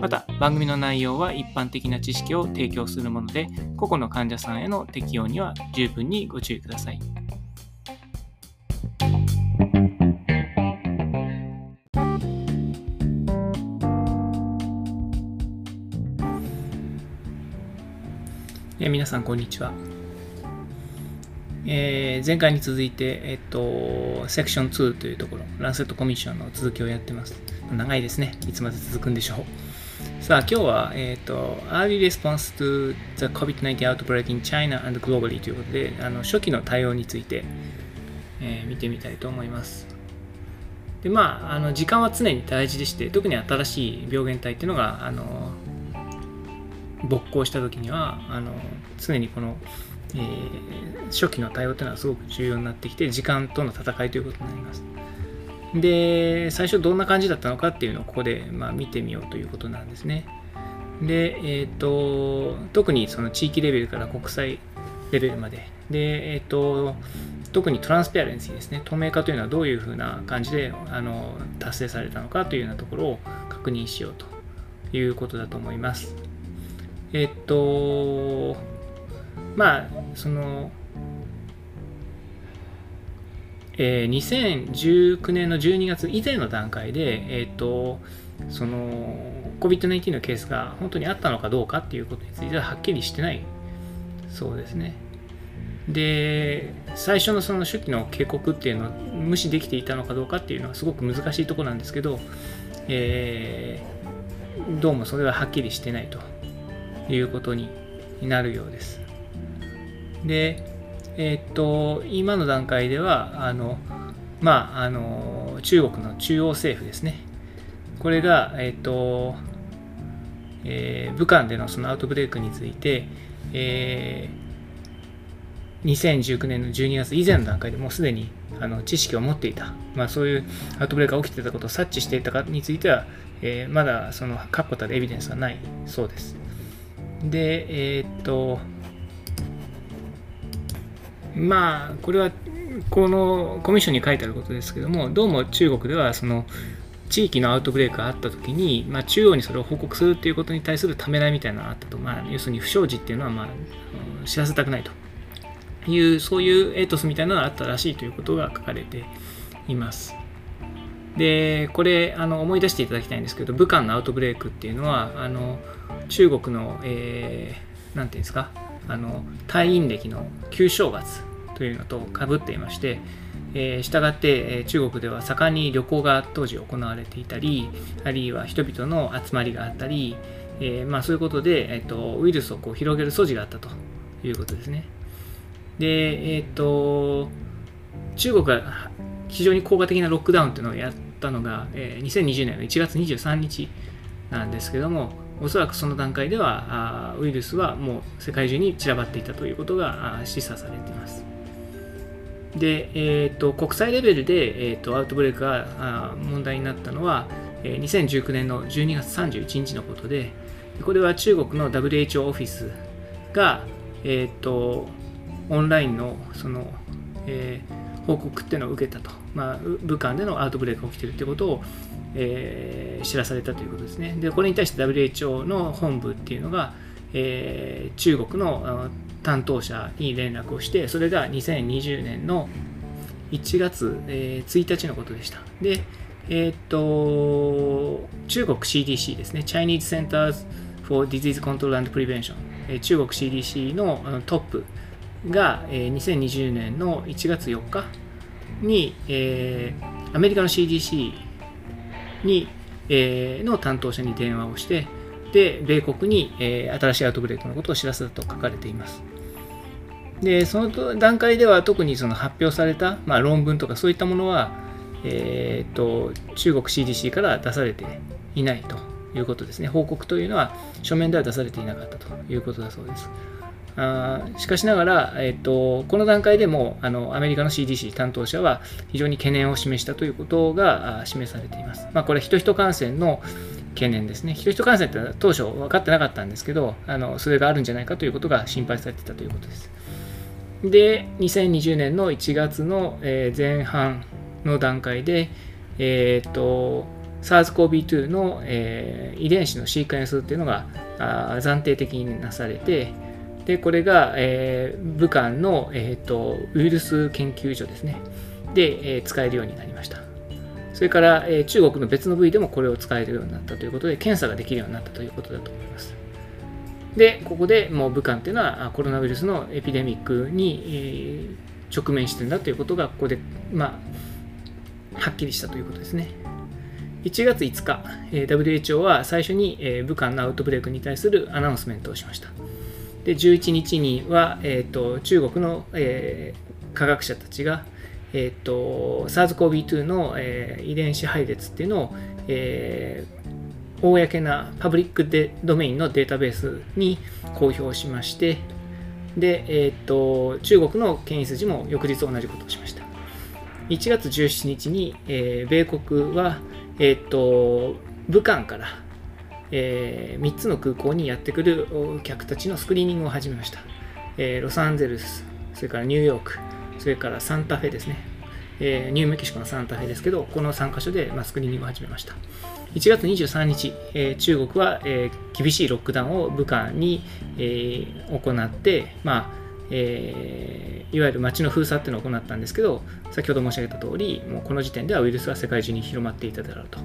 また番組の内容は一般的な知識を提供するもので個々の患者さんへの適用には十分にご注意くださいえ皆さんこんにちは、えー前回に続いて、えっと、セクション2というところ、ランセットコミッションの続きをやってます。長いですね。いつまで続くんでしょう。さあ、今日は、えっと、Early Response to the COVID-19 Outbreak in China and Globally ということで、あの初期の対応について、えー見てみたいと思います。で、まあ、あの時間は常に大事でして、特に新しい病原体っていうのが、あの勃興した時にはあの常にこの、えー初期の対応というのはすごく重要になってきて時間との戦いということになりますで最初どんな感じだったのかっていうのをここで、まあ、見てみようということなんですね。で、えー、と特にその地域レベルから国際レベルまで。で、えー、と特にトランスペアレンシーですね。透明化というのはどういうふうな感じであの達成されたのかというようなところを確認しようということだと思います。えっと、まあ、その、えー2019年の12月以前の段階で、えっと、その、COVID-19 のケースが本当にあったのかどうかっていうことについてははっきりしてないそうですね。で、最初のその初期の警告っていうのを無視できていたのかどうかっていうのはすごく難しいところなんですけど、えーどうもそれははっきりしてないと。いうことになるようです。で、えーっと、今の段階では、あの、まあ、あの、中国の中央政府ですね。これが、えーっと、えー武漢でのそのアウトブレイクについて、えー2019年の12月以前の段階でもうすでにあの知識を持っていた、まあ、そういうアウトブレイクが起きていたことを察知していたかについては、えーまだその確固たるエビデンスはないそうです。で、えーっと、まあ、これは、このコミッションに書いてあることですけども、どうも中国では、その、地域のアウトブレイクがあったときに、まあ、中央にそれを報告するっていうことに対するためらいみたいなのがあったと、まあ、要するに不祥事っていうのは、まあ、知らせたくないという、そういうエイトスみたいなのがあったらしいということが書かれています。で、これ、あの思い出していただきたいんですけど、武漢のアウトブレイクっていうのは、あの中国の、えーていうんですか、あの退院歴の旧正月というのとかぶっていまして、えー、したって、え中国では盛んに旅行が当時行われていたり、あるいは人々の集まりがあったり、えーまあ、そういうことで、えー、とウイルスをこう広げる素地があったということですね。で、えっ、と、中国が非常に効果的なロックダウンというのをやったのが、えー2020年の1月23日なんですけども、おそらくその段階ではウイルスはもう世界中に散らばっていたということが示唆されています。で、えー、と国際レベルで、えー、とアウトブレイクが問題になったのは、2019年の12月31日のことで、これは中国の WHO オフィスが、えー、とオンラインのその、えー報告っていうのを受けたと、まあ、武漢でのアウトブレイクが起きてるということを、えー知らされたということですね。で、これに対して WHO の本部っていうのが、えー中国の担当者に連絡をして、それが2020年の1月、えー1日のことでした。で、えーっと、中国 CDC ですね、Chinese Centers for Disease Control and Prevention、えー中国 CDC のあのトップが、えー2020年の1月4日に、えーアメリカの CDC に、えーの担当者に電話をして、で、米国に、えー新しいアウトブレイクのことを知らせたと書かれています。で、その段階では特にその発表された、まあ、論文とかそういったものは、えーと中国 CDC から出されていないということですね。報告というのは書面では出されていなかったということだそうです。あしかしながら、えっと、この段階でもあのアメリカの CDC 担当者は非常に懸念を示したということが示されています。まあ、これ、人々感染の懸念ですね。人々感染って当初分かってなかったんですけど、あのそれがあるんじゃないかということが心配されてたということです。で、2020年の1月の、前半の段階で、えーと、SARS-CoV-2 の、えー、遺伝子のシークエンスっていうのがあ暫定的になされて、でこれが、えー、武漢の、えーと、ウイルス研究所ですね、で、えー、使えるようになりました。それから、えー、中国の別の部位でもこれを使えるようになったということで、検査ができるようになったということだと思います。で、ここでもう武漢っていうのはコロナウイルスのエピデミックに、えー、直面してるんだということが、ここで、まあ、はっきりしたということですね。1月5日、えー、WHO は最初に、えー、武漢のアウトブレイクに対するアナウンスメントをしました。で、11日には、えーと、中国の、えー、科学者たちが、えーと、SARS-CoV-2 の、えー、遺伝子配列っていうのを、えー、公なパブリックでドメインのデータベースに公表しましてで、えーと、中国の権威筋も翌日同じことをしました。1月17日に、えー、米国は、えーと、武漢から、えー、3つの空港にやってくる客たちのスクリーニングを始めました、えー、ロサンゼルスそれからニューヨークそれからサンタフェですね、えー、ニューメキシコのサンタフェですけど、この3カ所で、まあ、スクリーニングを始めました。1月23日、え、中国は、え、厳しいロックダウンを武漢に、え、行って、まあえー、いわゆる街の封鎖っていうのを行ったんですけど、先ほど申し上げた通り、もうこの時点ではウイルスは世界中に広まっていただろうと。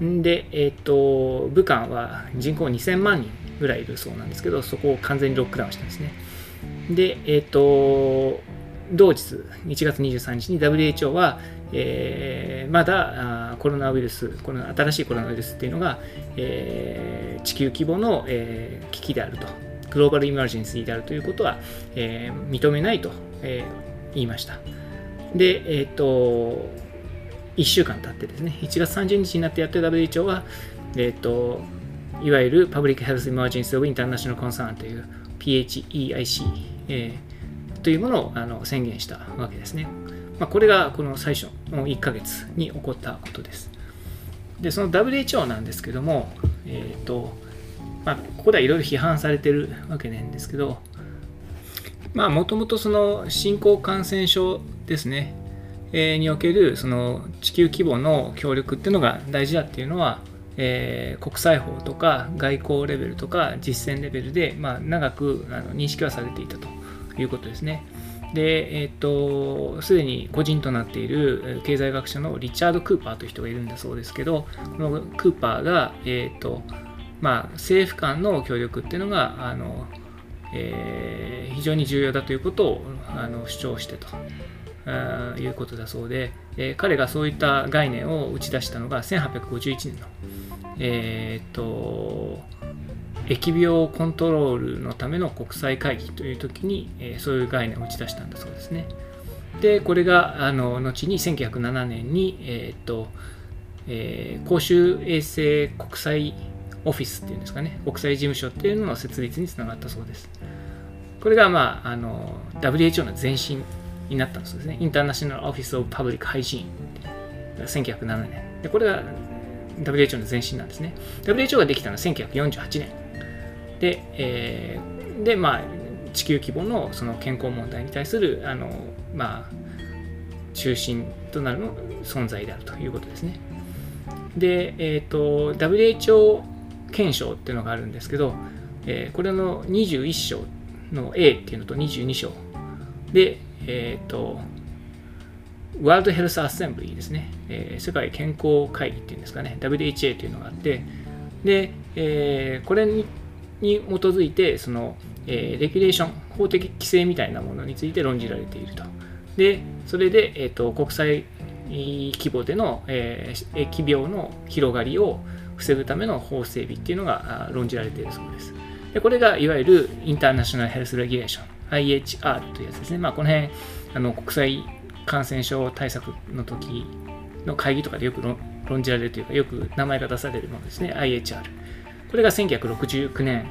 で、えっ、ー、と、武漢は人口2000万人ぐらいいるそうなんですけど、そこを完全にロックダウンしたんですね。で、えっ、ー、と、同日1月23日に WHO は、えー、まだコロナウイルスこの新しいコロナウイルスっていうのが、えー、地球規模の、えー、危機であるとグローバルイマージェンシーであるということは、えー、認めないと、えー、言いましたでえっ、ー、と1週間経ってですね1月30日になってやって WHO はえっ、ー、といわゆるパブリックヘルスイマージェンシーオブインターナショナルコンサーンという PHEIC、えーというものをあの宣言したわけですね。まあ、これがこの最初の1ヶ月に起こったことです。で、その WHO なんですけども、えっ、ー、と、まあ、ここではいろいろ批判されてるわけなんですけど、まあ、もともとその新興感染症ですね、におけるその地球規模の協力っていうのが大事だっていうのは、えー、国際法とか外交レベルとか実践レベルで、まあ、長くあの認識はされていたと。いうことですね。で、えっ、と、すでに個人となっている経済学者のリチャード・クーパーという人がいるんだそうですけど、このクーパーが、えっ、と、まあ、政府間の協力っていうのが、あの、えー、非常に重要だということをあの主張してと。いうことだそうで、えー、彼がそういった概念を打ち出したのが1851年の、えー、っと疫病コントロールのための国際会議という時に、えー、そういう概念を打ち出したんだそうですね。で、これがあの後に1907年に、え、っとえ、公衆衛生国際オフィスっていうんですかね、国際事務所っていうのの設立につながったそうです。これが、まあ、あの WHO の前身になったんですね。インターナショナル・オフィス・オブ・パブリック・ハイジーン。1907年。で、これが WHO の前身なんですね。WHO ができたのは1948年。で、えー、でまあ、地球規模のその健康問題に対するあの、まあ、中心となるの存在であるということですね。で、えっ、ー、と、WHO 憲章っていうのがあるんですけど、えー、これの21章の A っていうのと22章で、えっ、ー、と、ワールドヘルスアセンブリーですね、えー、世界健康会議っていうんですかね、WHA というのがあって、で、えー、これにに基づいてその、えー、レギュレーション法的規制みたいなものについて論じられていると。でそれで、えーと、国際規模での、えー、疫病の広がりを防ぐための法整備っていうのが論じられているそうです。でこれがいわゆるインターナショナルヘルスレギュレーション IHR というやつですね。まあ、この辺あの国際感染症対策の時の会議とかでよく論じられるというかよく名前が出されるものですね。IHR。これが1969年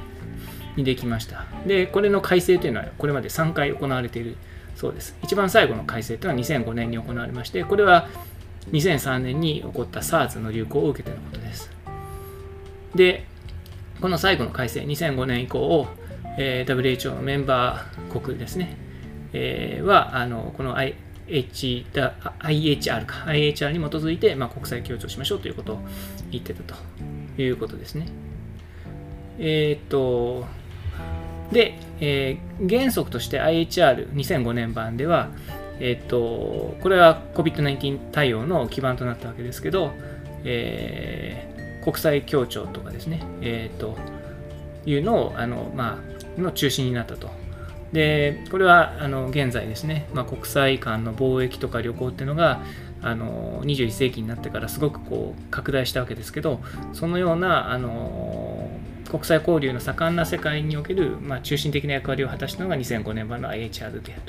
にできましたでこれの改正というのはこれまで3回行われているそうです一番最後の改正というのは2005年に行われましてこれは2003年に起こった SARS の流行を受けてのことですでこの最後の改正2005年以降を、えー、WHO のメンバー国ですね、えー、はあのこの H IHR か。IHR に基づいて、まあ、国際協調しましょうということを言ってたということですね。えー、っと、で、えー、原則として IHR2005 年版では、えー、っと、これは COVID-19 対応の基盤となったわけですけど、えー、国際協調とかですね、えー、というのを、あの、まあ、の中心になったとでこれはあの現在ですね、まあ、国際間の貿易とか旅行っていうのがあの21世紀になってからすごくこう拡大したわけですけどそのようなあの国際交流の盛んな世界における、まあ、中心的な役割を果たしたのが2005年版の IHR である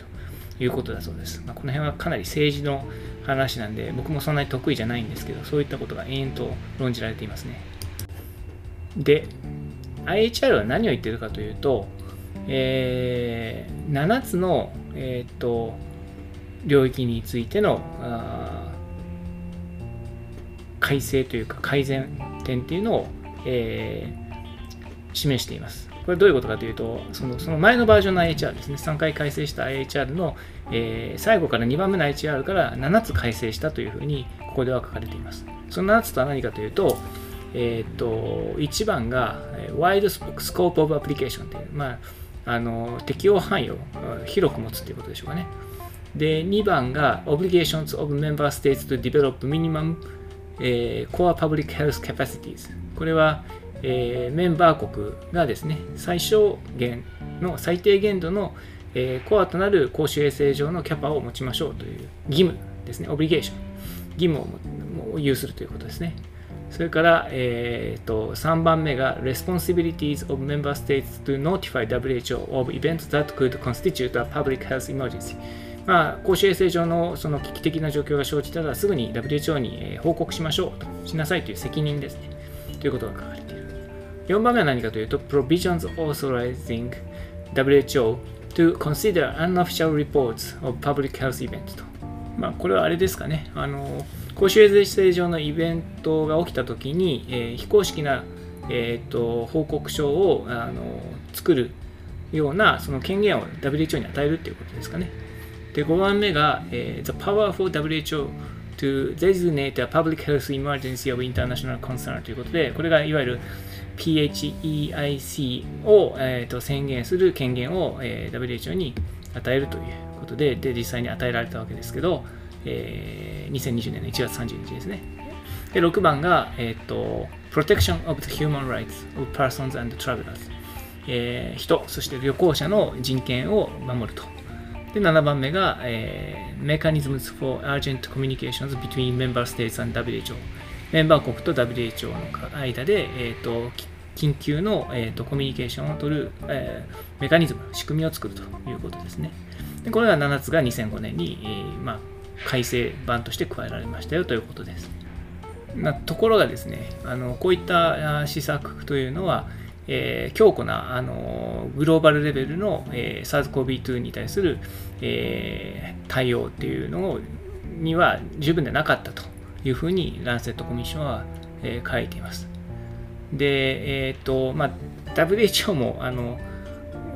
ということだそうです。まあ、この辺はかなり政治の話なんで僕もそんなに得意じゃないんですけどそういったことが延々と論じられていますね。で IHR は何を言ってるかというとえー、7つの、えーと、領域についての改正というか改善点っていうのを、えー、示しています。これどういうことかというと、そのその前のバージョンの IHR ですね、3回改正した IHR の、えー、最後から2番目の IHR から7つ改正したというふうに、ここでは書かれています。その7つとは何かというと、えっ、ー、と、1番が、Wide Scope of Application という、まあ、あの適用範囲を広く持つということでしょうかね。で、2番が Obligations of Member States to Develop Minimum、えー、Core Public Health Capacities。これは、えー、メンバー国がですね、最小限の最低限度の、えー、コアとなる公衆衛生上のキャパを持ちましょうという義務ですね、オブリゲーション。義務を有するということですね。それから、えーと、3番目が Responsibilities of Member States to notify WHO of events that could constitute a public health emergency まあ、公衆衛生上のその危機的な状況が生じたらすぐに WHO に報告しましょうとしなさいという責任ですね。ということが書かれている。4番目は何かというと Provisions authorizing WHO to consider unofficial reports of public health events と。まあ、これはあれですかね。あの公衆衛生上のイベントが起きたときに、えー、非公式な、えーと、報告書をあの作るようなその権限を WHO に与えるということですかね。で、5番目が、えー、The power for WHO to designate a public health emergency of international concern ということで、これがいわゆる PHEIC を、えーと、宣言する権限を、えー、WHO に与えるということでで、実際に与えられたわけですけど、えー、2020年の1月30日ですね。で、6番が、えーと、Protection of the Human Rights of Persons and Travelers、えー、人、そして旅行者の人権を守ると。で、7番目が、えー、Mechanisms for Urgent Communications between Member States and WHO。メンバー国と WHO の間で、えーと、緊急の、えーと、コミュニケーションを取る、えー、メカニズム、仕組みを作るということですね。でこれが7つが2005年に、えーまあ、改正版として加えられましたよということです。まところがですね、あのこういった施策というのは、えー、強固なあのグローバルレベルの、えー、SARS-CoV-2 に対する、えー、対応っていうのには十分でなかったというふうにランセットコミッションは、えー、書いています。で、えっ、と、まあ、WHO もあの、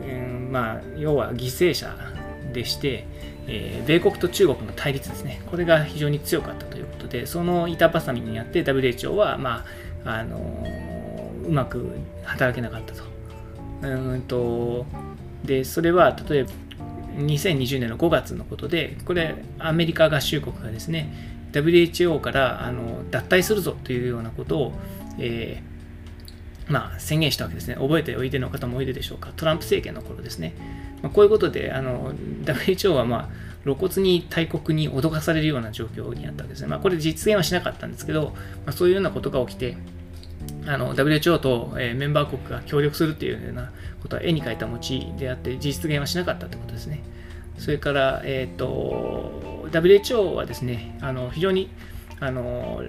うんまあ、要は犠牲者でして、えー、米国と中国の対立ですね、これが非常に強かったということで、その板挟みにあって WHO は、まああのー、うまく働けなかったと。うんとでそれは例えば2020年の5月のことで、これアメリカ合衆国がですね、WHO からあの脱退するぞというようなことを、えー、まあ、宣言したわけですね。覚えておいでの方もおいででしょうか。トランプ政権の頃ですね。まあ、こういうことであの WHO は、まあ、露骨に大国に脅かされるような状況にあったわけですね。まあ、これ実現はしなかったんですけど、まあ、そういうようなことが起きて、あの WHO と、えー、メンバー国が協力するっていうようなことは絵に描いた餅であって実現はしなかったということですね。それから、えーと、WHO はですねあの非常にあの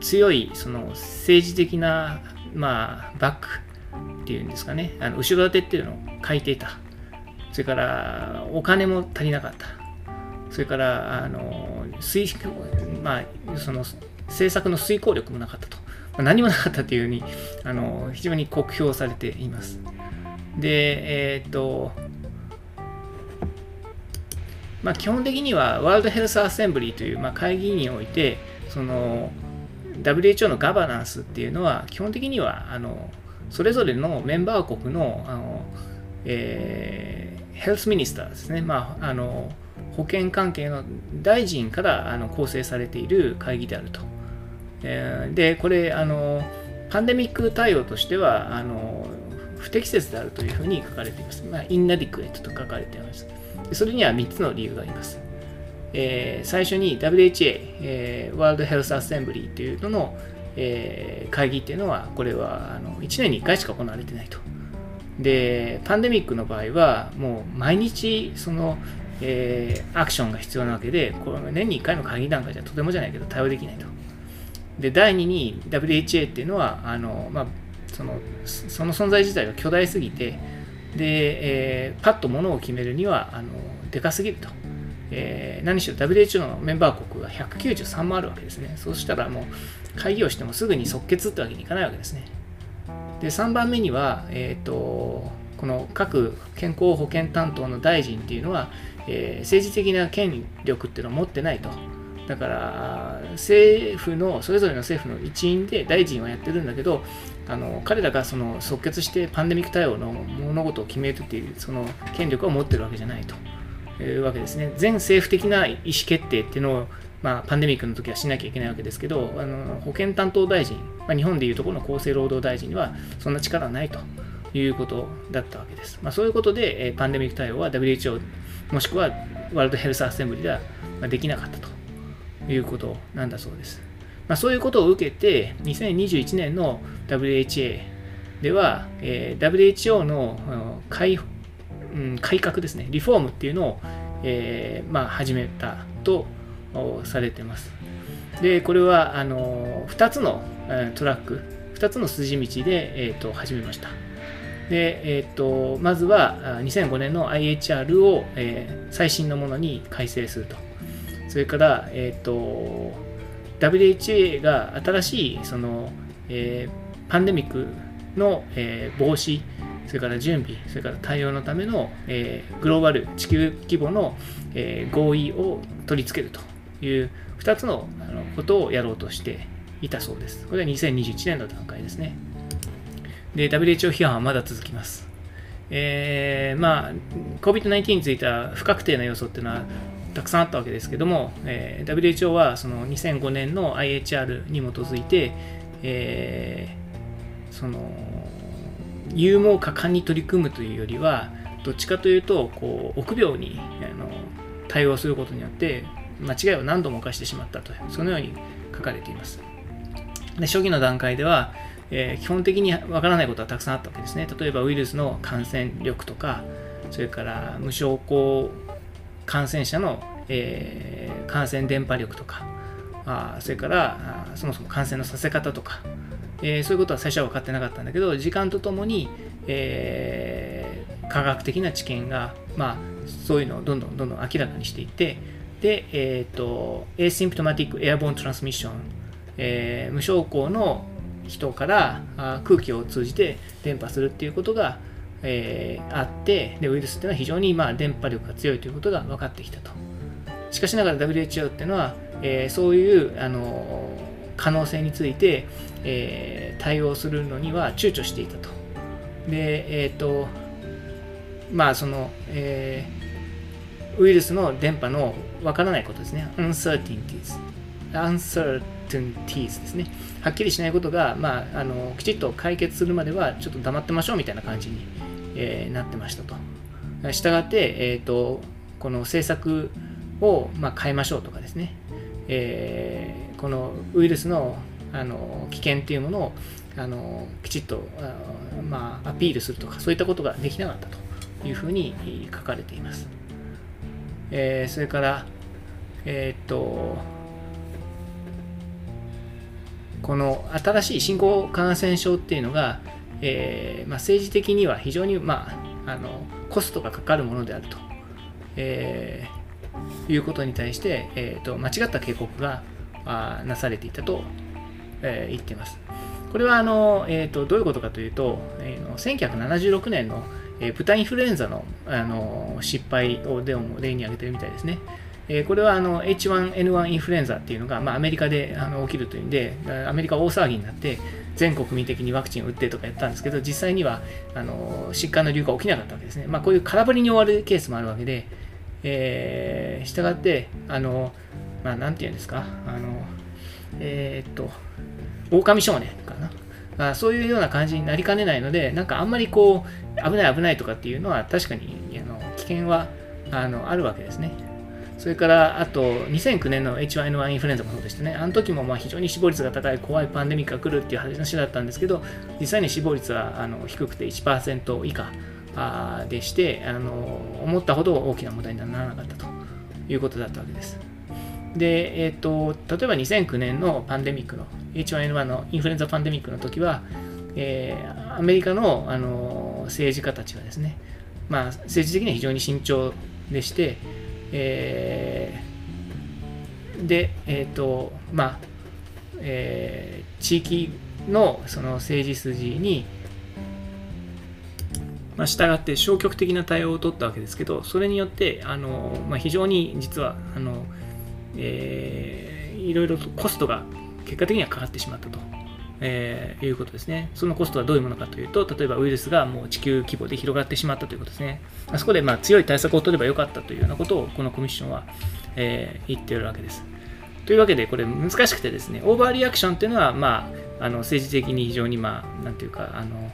強いその政治的な、まあ、バックっていうんですかねあの後ろ盾っていうのを書いていたそれからお金も足りなかった。それからあの水、まあ、その政策の遂行力もなかったと、まあ、何もなかったというふうにあの非常に酷評されています。でえっ、とまあ、基本的にはワールドヘルスアセンブリーという、まあ、会議においてその WHO のガバナンスっていうのは基本的にはあのそれぞれのメンバー国のあの、えー、ヘルスミニスターですね、まあ、あの保健関係の大臣からあの構成されている会議であると。えー、で、これあの、パンデミック対応としてはあの不適切であるというふうに書かれています。まあ、インナディクエットと書かれています。それには3つの理由があります。えー、最初に WHA、えー、ワールドヘルスアセンブリーというのの、えー、会議っていうのは、これはあの1年に1回しか行われてないと。で、パンデミックの場合は、もう毎日、その、えー、アクションが必要なわけで、これ年に1回の会議段階じゃとてもじゃないけど対応できないと。で、第2に WHA っていうのは、あのまあ、そのその存在自体が巨大すぎて、で、えー、パッとものを決めるにはあのでかすぎると。えー、何しろ WHO のメンバー国が193もあるわけですね。そうしたらもう会議をしてもすぐに即決ってわけにいかないわけですね。で、3番目には、えっ、ー、と、この各健康保険担当の大臣っていうのは、えー、政治的な権力っていうのを持ってないと。だから政府のそれぞれの政府の一員で大臣はやってるんだけどあの彼らがその即決してパンデミック対応の物事を決めるっていうその権力を持ってるわけじゃないというわけですね全政府的な意思決定っていうのを、まあ、パンデミックの時はしなきゃいけないわけですけどあの保健担当大臣、まあ、日本でいうところの厚生労働大臣にはそんな力はないということだったわけです、まあ、そういうことで、えパンデミック対応は WHO もしくはワールドヘルスアセンブリではできなかったということなんだそうです。まあ、そういうことを受けて、2021年の WHA では、えー、WHO の改,、うん、改革ですね、リフォームっていうのを、えーまあ、始めたとをされてます。で、これはあの2つのトラック、2つの筋道で、えーと、始めました。で、えーと、まずは2005年の IHR を、えー、最新のものに改正すると。それから、えーと、WHA が新しいその、えー、パンデミックの、えー、防止、それから準備、それから対応のための、えー、グローバル地球規模の、えー、合意を取り付けるという2つのあのことをやろうとしていたそうです。これは2021年の段階ですね。で、WHO 批判はまだ続きます。えー、まあ、COVID-19 については不確定な要素っていうのはたくさんあったわけですけども、えー、WHO はその2005年の IHR に基づいて、えー、その勇猛果敢に取り組むというよりはどっちかというとこう臆病にあの対応することによって間違いを何度も犯してしまったとそのように書かれています。で初期の段階では、えー、基本的にわからないことはたくさんあったわけですね。例えばウイルスの感染力とかそれから無症候感染者の、えー、感染伝播力とかあそれからあそもそも感染のさせ方とか、えー、そういうことは最初は分かってなかったんだけど時間とともに、えー、科学的な知見が、まあ、そういうのをどんどんどんどん明らかにしていってで、えーと、Asymptomatic Airborne Transmission、えー、無症候の人からあ空気を通じて伝播するっていうことが、えー、あってでウイルスっていうのは非常にまあ電波力が強いということが分かってきたと。しかしながら WHO っていうのは、えー、そういうあの可能性について、えー、対応するのには躊躇していたと。でえっ、ー、とまあその、えー、ウイルスの電波の分からないことですね uncertainties uncertainties ですねはっきりしないことが、まあ、あのきちっと解決するまではちょっと黙ってましょうみたいな感じにえー、なってましたと。したがって、えーと、この政策を、まあ、変えましょうとかですね、えー、このウイルスのあの危険っていうものをあのきちっと、まあ、アピールするとかそういったことができなかったというふうに書かれています。えー、それから、えっ、とこの新しい新興感染症っていうのがえー、まあ、政治的には非常に、まあ、あのコストがかかるものであると、えー、いうことに対して、えーと、間違った警告があなされていたと、えー、言っています。これはあの、えーと、どういうことかというと、えー、1976年の、え、豚インフルエンザのあの失敗をでも例に挙げてるみたいですね。え、これはあの H1N1 インフルエンザっていうのが、まあ、アメリカであの起きるというんで、アメリカ大騒ぎになって、全国民的にワクチンを打ってとかやったんですけど、実際にはあの疾患の流行が起きなかったわけですね。まあ、こういう空振りに終わるケースもあるわけで、えー、したがって、あの、まあ、なんていうんですか、あの、えー、っと、狼少年かな。あ、そういうような感じになりかねないので、なんかあんまりこう、危ない危ないとかっていうのは確かにあの危険はあのあるわけですね。それから、あと、2009年の H1N1 インフルエンザもそうでしたね。あの時もまあ非常に死亡率が高い怖いパンデミックが来るっていう話だったんですけど、実際に死亡率はあの低くて1%以下でしてあの、思ったほど大きな問題にならなかったということだったわけです。で、えっ、ー、と、例えば2009年のパンデミックの H1N1 のインフルエンザパンデミックの時は、えー、アメリカのあの政治家たちはですね、まあ、政治的には非常に慎重でして、えー、で、えっ、ー、と、まあ、えー、地域のその政治筋に、まあ、従って消極的な対応を取ったわけですけど、それによって、あのまあ、非常に実は、あのえー、いろいろとコストが結果的にはかかってしまったと。えー、いうことですね。そのコストはどういうものかというと、例えばウイルスがもう地球規模で広がってしまったということですね。あそこでまあ強い対策を取ればよかったというようなことをこのコミッションは、えー、言っているわけです。というわけで、これ難しくてですね、オーバーリアクションっていうのは、まあ、あの政治的に非常に、まあ、なんていうか、あの、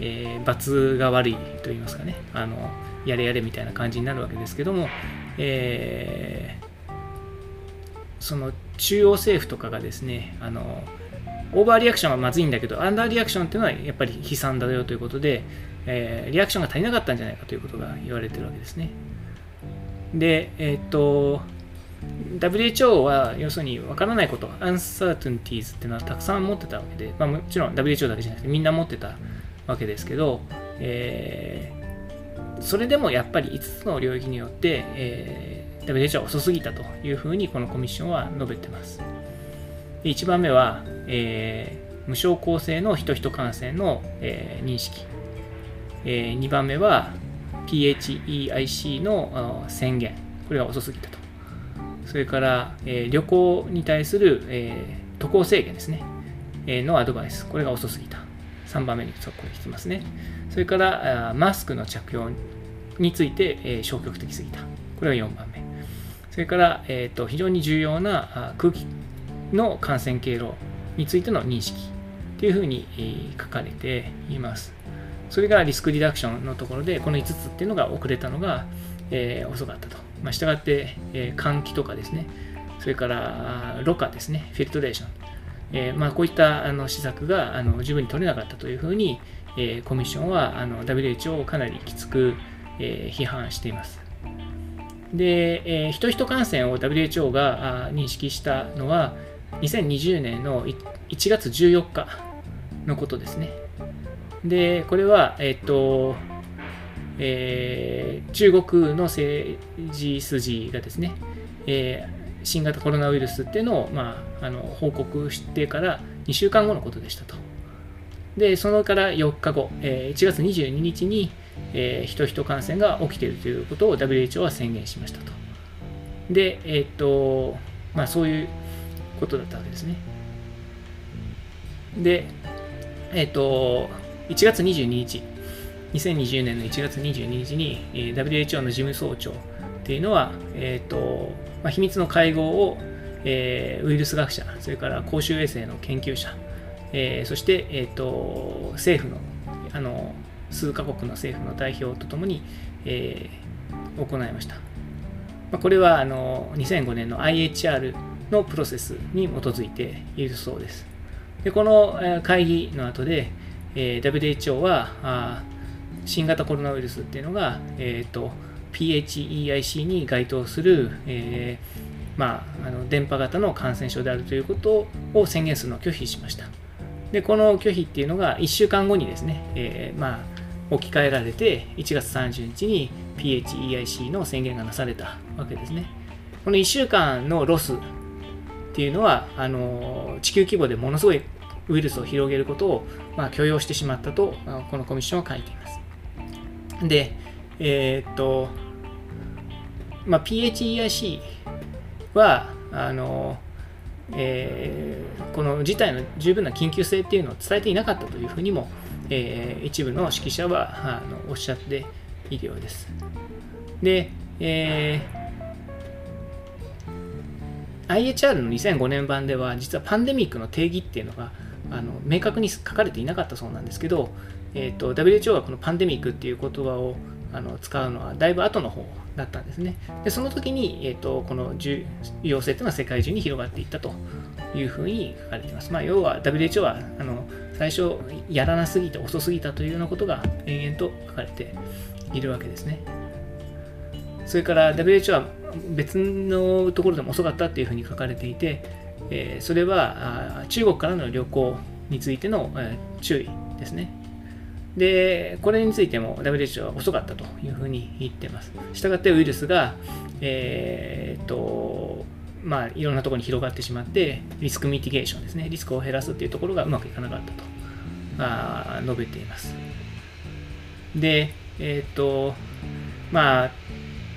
えー、罰が悪いと言いますかね、あの、やれやれみたいな感じになるわけですけども、えー、その中央政府とかがですね、あの、オーバーリアクションはまずいんだけど、アンダーリアクションっていうのはやっぱり悲惨だよということで、えー、リアクションが足りなかったんじゃないかということが言われてるわけですね。で、えっ、と、WHO は要するに分からないこと、uncertainties っていうのはたくさん持ってたわけで、まあ、もちろん WHO だけじゃなくてみんな持ってたわけですけど、えー、それでもやっぱり5つの領域によって、えー、WHO は遅すぎたというふうにこのコミッションは述べてます。1番目は、えー、無症候性の人々感染の、えー、認識、えー、2番目は PHEIC の宣言。これが遅すぎたと。それから、えー、旅行に対する、えー、渡航制限ですね、えー、のアドバイス。これが遅すぎた。3番目にそこに来てますね。それからマスクの着用について、え、消極的すぎた。これが4番目。それから、えーと、非常に重要な空気の感染経路についての認識というふうに書かれています。それがリスクリダクションのところで、この5つっていうのが遅れたのが、えー、遅かったと。まあ、したがって、えー、換気とかですね、それからろ過ですね、フィルトレーション。えーまあ、こういったあの施策があの十分に取れなかったというふうに、えー、コミッションはあの WHO をかなりきつく、えー、批判しています。で、えー、人々感染を WHO が認識したのは、2020年の1月14日のことですね。で、これは、えっと、えー、中国の政治筋がですね、えー、新型コロナウイルスっていうのを、まあ、あの報告してから2週間後のことでしたと。で、そのから4日後、えー、1月22日に、えー、人々感染が起きているということを WHO は宣言しましたと。で、えっと、まあそういうことだったわけですね。で、えっ、と、1月22日、2020年の1月22日に、えー、WHO の事務総長っていうのは、えっ、と、まあ、秘密の会合を、えー、ウイルス学者、それから公衆衛生の研究者、えー、そして、えっ、と、政府の、あの、数カ国の政府の代表とともに、えー、行いました。まあ、これはあの2005年の IHR のプロセスに基づいているそうです。でこの会議の後で、えー、WHO はあ新型コロナウイルスっていうのが、えーと、PHEIC に該当する、えーまあ、あの電波型の感染症であるということを宣言するのを拒否しました。でこの拒否っていうのが1週間後にですね、えー、まあ置き換えられて1月30日に PHEIC の宣言がなされたわけですね。この1週間のロスっていうのはあの地球規模でものすごいウイルスを広げることを、まあ、許容してしまったとこのコミッションは書いています。で、えー、っと、まあ、PHEIC はあの、えー、この事態の十分な緊急性っていうのを伝えていなかったというふうにも、えー、一部の指揮者はあのおっしゃっているようです。で、えー、IHR の2005年版では実はパンデミックの定義っていうのがあの明確に書かれていなかったそうなんですけど、えーと、WHO がこのパンデミックっていう言葉をあの使うのはだいぶ後の方だったんですね。でその時に、えーと、この重要性というのは世界中に広がっていったというふうに書かれています。まあ、要は WHO はあの最初やらなすぎて遅すぎたというようなことが延々と書かれているわけですね。それから WHO は別のところでも遅かったっていうふうに書かれていて、え、それは中国からの旅行についての、注意ですね。で、これについても WHO は遅かったというふうに言ってます。したがってウイルスが、えー、っと、まあ、いろんなところに広がってしまって、リスクミティゲーションですね、リスクを減らすっていうところがうまくいかなかったとあ述べています。で、えー、っと、まあ、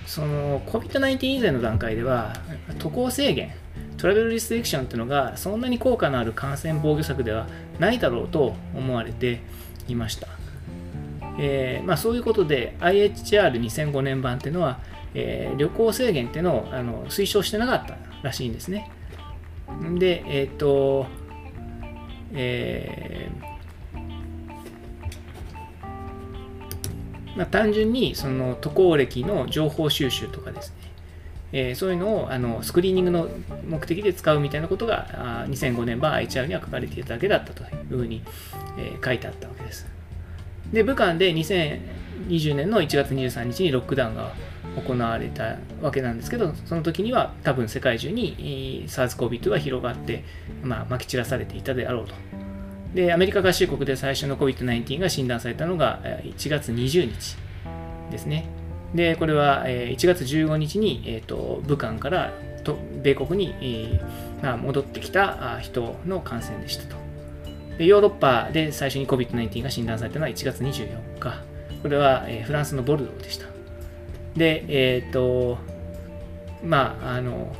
その COVID-19 以前の段階では、渡航制限、トラベルリストリクションっていうのがそんなに効果のある感染防御策ではないだろうと思われていました。えー、まあ、そういうことで IHR2005 年版っていうのは、えー、旅行制限っていうのをあの推奨してなかったらしいんですね。で、えっ、ー、と、えまあ、単純にその渡航歴の情報収集とかですね、えー、そういうのをあのスクリーニングの目的で使うみたいなことがあ2005年版 IHR には書かれていただけだったというふうに、えー、書いてあったわけです。で、武漢で2020年の1月23日にロックダウンが行われたわけなんですけど、その時には多分世界中に SARS-CoV-2 が広がって、まあ、撒き散らされていたであろうと。で、アメリカ合衆国で最初の COVID-19 が診断されたのが1月20日ですね。で、これは1月15日に、えーと、武漢からと米国に、えーまあ、戻ってきた人の感染でしたと。でヨーロッパで最初に COVID-19 が診断されたのは1月24日。これは、えー、フランスのボルドーでした。で、えっ、ー、と、まあ、あの、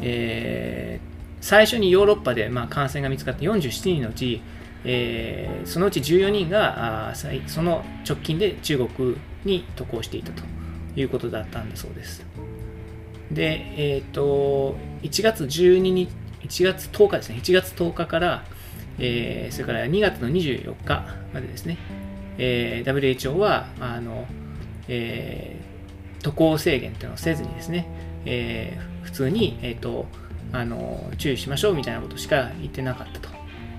えー、最初にヨーロッパで、まあ、感染が見つかった47人のうち、えー、そのうち14人があその直近で中国に渡航していたということだったんだそうです。で、えっ、ー、と、1月12日、1月10日ですね、1月10日から、えー、それから2月の24日までですね、えー、WHO は、あの、えー、渡航制限というのをせずにですね、えー、普通に、えーと、あの注意しましょうみたいなことしか言ってなかったと。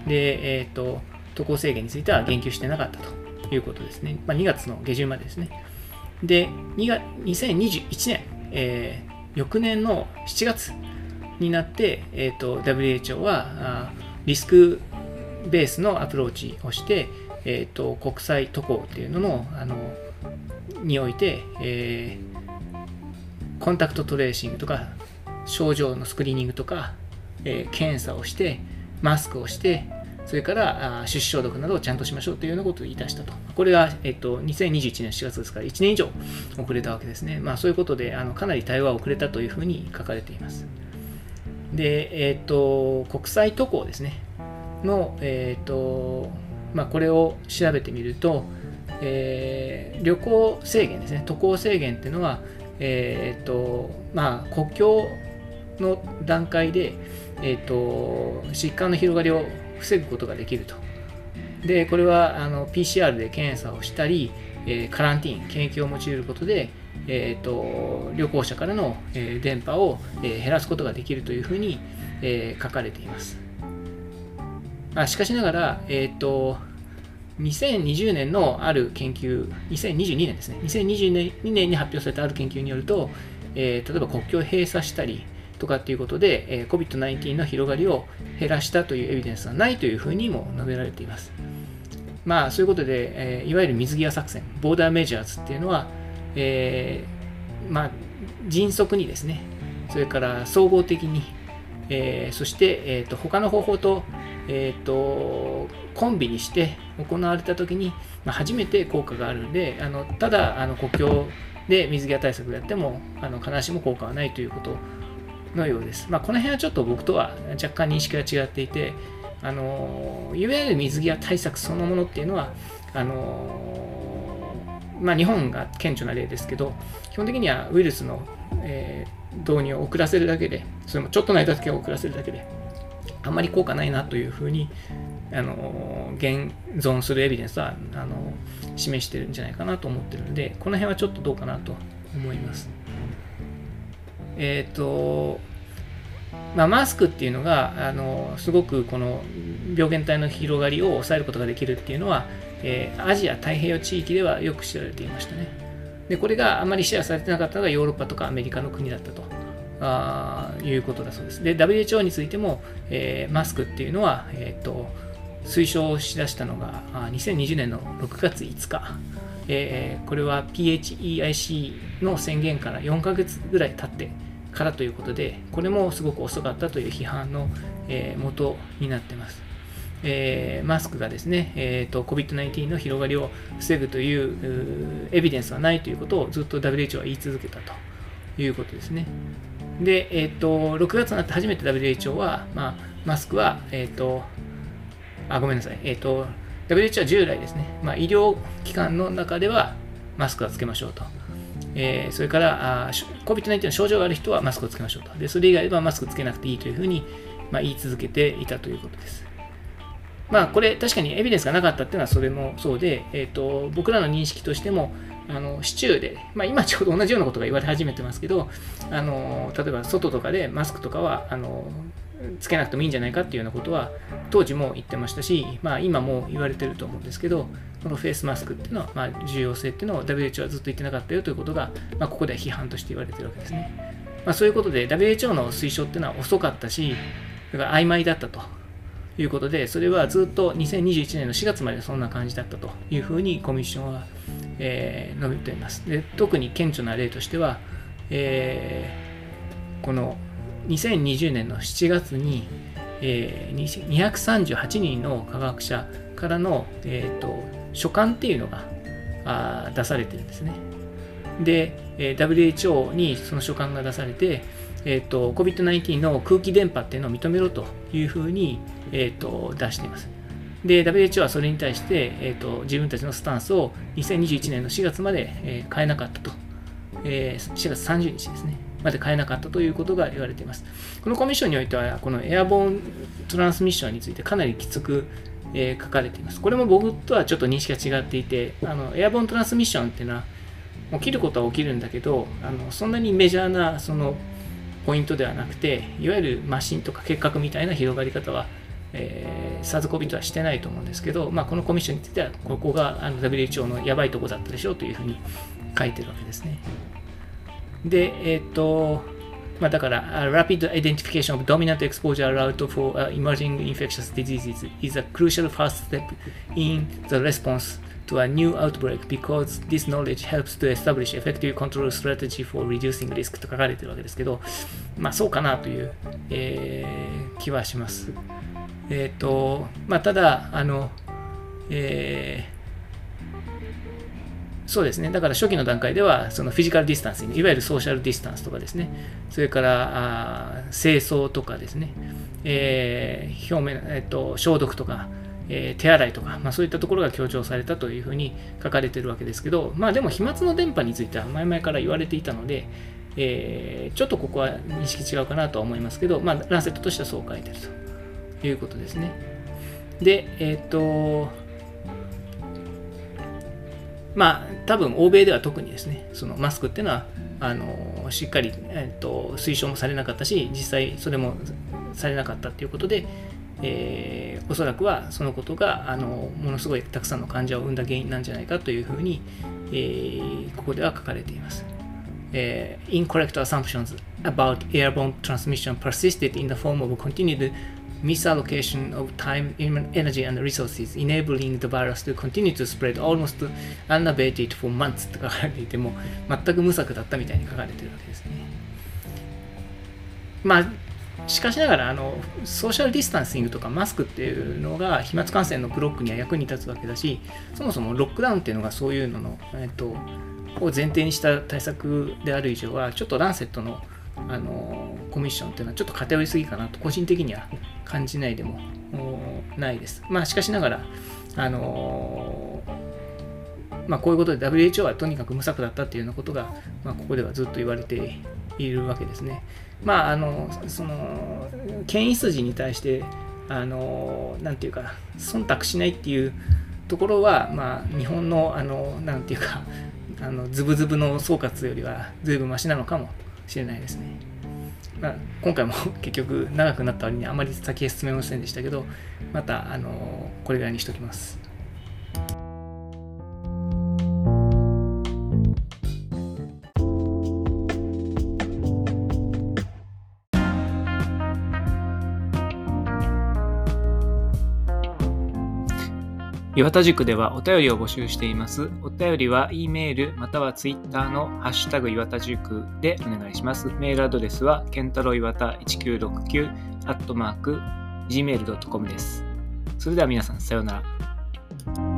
で、え、ー、と、渡航制限については言及してなかったということですね。まあ、2月の下旬までですね。で、2月2021年、えー、翌年の7月になって、えーと、WHO はあリスクベースのアプローチをして、えーと、国際渡航っていうののあのにおいて、えー、コンタクトトレーシングとか症状のスクリーニングとか、えー、検査をしてマスクをしてそれから手指消毒などをちゃんとしましょうというようなことを言い出したと。これが、えっと、2021年4月ですから1年以上遅れたわけですね。まあそういうことであのかなり対話は遅れたというふうに書かれています。で、えっ、と、国際渡航ですね。の、えっ、と、まあ、これを調べてみると、えー、旅行制限ですね、渡航制限っていうのは、えっ、と、まあ、国境の段階で、えっ、と、疾患の広がりを防ぐことができると。で、これはあの PCR で検査をしたり、えカランティーン、検疫を用いることで、えーと、旅行者からの、えー、電波を、えー、減らすことができるというふうに、えー、書かれています。あしかしながら、えーと、2020年のある研究、2022年ですね、2022年に発表されたある研究によると、えー、例えば国境を閉鎖したり、とかっていうことで、えー、COVID-19 の広がりを減らしたというエビデンスはないというふうにも述べられています。まあそういうことで、えー、いわゆる水際作戦、ボーダーメジャーズっていうのは、えー、まあ迅速にですね、それから総合的に、えー、そして、えーと、他の方法と,、えーと、コンビにして行われたときに、まあ、初めて効果があるので、あのただあの国境で水際対策をやってもあの必ずしも効果はないということのようです。まあ、この辺はちょっと僕とは若干認識が違っていて、あのいわゆる水際対策そのものっていうのは、あのまあ、日本が顕著な例ですけど、基本的にはウイルスの、えー、導入を遅らせるだけで、それもちょっとの間だけ遅らせるだけで、あんまり効果ないなというふうに、あの現存するエビデンスはあの示してるんじゃないかなと思ってるので、この辺はちょっとどうかなと思います。えっ、ー、と、まあ、マスクっていうのがあのすごくこの病原体の広がりを抑えることができるっていうのは、えー、アジア太平洋地域ではよく知られていましたねでこれがあまりシェアされてなかったのがヨーロッパとかアメリカの国だったとあいうことだそうですで WHO についても、えー、マスクっていうのは、えーと、推奨しだしたのがあ2020年の6月5日えー、これは PHEIC の宣言から4ヶ月ぐらい経ってからということで、これもすごく遅かったという批判の、えー、元になってます。えー、マスクがですね、えーと、COVID-19 の広がりを防ぐというエビデンスはないということをずっと WHO は言い続けたということですね。で、えーと、6月になって初めて WHO は、まあ、マスクは、えっ、ー、と、あ、ごめんなさい、えっ、ー、と、WHO は従来ですね、まあ、医療機関の中ではマスクはつけましょうと。えー、それから COVID-19 の症状がある人はマスクをつけましょうと。でそれ以外はマスクつけなくていいというふうに、まあ、言い続けていたということです。まあ、これ確かにエビデンスがなかったっていうのはそれもそうで、えーと、僕らの認識としても、あの市中で、まあ、今ちょうど同じようなことが言われ始めてますけど、あの例えば外とかでマスクとかはあのつけなくてもいいんじゃないかっていうようなことは当時も言ってましたし、まあ、今も言われてると思うんですけどこのフェイスマスクっていうのは、まあ、重要性っていうのを WHO はずっと言ってなかったよということが、まあ、ここでは批判として言われてるわけですね、まあ、そういうことで WHO の推奨っていうのは遅かったしだから曖昧だったと。いうことでそれはずっと2021年の4月までそんな感じだったというふうにコミッションは、えー、述べていますで特に顕著な例としては、えー、この2020年の7月に、えー、238人の科学者からの、えーと、書簡っていうのがあ出されてるんですね。で、えー、WHO にその書簡が出されて、えーと、COVID-19 の空気電波っていうのを認めろというふうに、えーと、出しています。で、WHO はそれに対して、えーと、自分たちのスタンスを2021年の4月まで、えー、変えなかったと。えー、4月30日ですね。まで変えなかったということが言われています。このコミッションにおいては、このエアボーントランスミッションについてかなりきつく、えー、書かれています。これも僕とはちょっと認識が違っていて、あのエアボーントランスミッションっていうのは、起きることは起きるんだけど、あのそんなにメジャーなそのポイントではなくて、いわゆるマシンとか結核みたいな広がり方は、えー、サーズコビットはしてないと思うんですけど、まあ、このコミッションについては、ここがあの WHO のやばいとこだったでしょうというふうに書いてるわけですね。で、えっ、ー、と、まあ、だから、rapid identification of dominant exposure route for、emerging infectious diseases is a crucial first step in the response to a new outbreak because this knowledge helps to establish effective control strategy for reducing risk と書かれてるわけですけど、まあそうかなという、えー、気はします。えっ、ー、と、まあただ、あの、えーそうですね。だから初期の段階では、そのフィジカルディスタンス、いわゆるソーシャルディスタンスとかですね、それからあ清掃とかですね、えー、表面、えっと、消毒とか、えー、手洗いとか、まあ、そういったところが強調されたというふうに書かれてるわけですけど、まあでも飛沫の電波については前々から言われていたので、えー、ちょっとここは認識違うかなとは思いますけど、まあ、ランセットとしてはそう書いてるということですね。で、えっ、と、まあ、多分欧米では特にですね、そのマスクっていうのは、あのしっかり、えーと、推奨もされなかったし、実際それもされなかったということで、えー、おそらくはそのことがあのものすごいたくさんの患者を生んだ原因なんじゃないかというふうに、えー、ここでは書かれています。uh, incorrect assumptions about airborne transmission persisted in the form of continued misallocation of time, energy, and resources, enabling the virus to continue to spread almost unabated for months と書かれていても、全く無策だったみたいに書かれているわけですね。まあ、しかしながらあの、ソーシャルディスタンシングとかマスクっていうのが飛沫感染のブロックには役に立つわけだし、そもそもロックダウンっていうのがそういうのの、えっと、を前提にした対策である以上は、ちょっとランセットのあのコミッションっていうのはちょっと偏りすぎかなと個人的には感じないでもないです。まあしかしながら、あのまあ、こういうことで WHO はとにかく無策だったっていうようなことが、まあ、ここではずっと言われているわけですね。まあ、あのその権威筋に対してあのなていうか忖度しないっていうところは、まあ、日本のあのなていうかあのズブズブの総括よりは随分マシなのかもしれないですね。まあ、今回も 結局長くなった割にあまり先へ進めませんでしたけどまたあのこれぐらいにしときます。岩田塾ではお便りを募集しています。お便りは E メールまたは Twitter のハッシュタグ岩田塾でお願いします。メールアドレスはケンタロウ岩田1969アットマーク gmail.com です。それでは皆さんさようなら。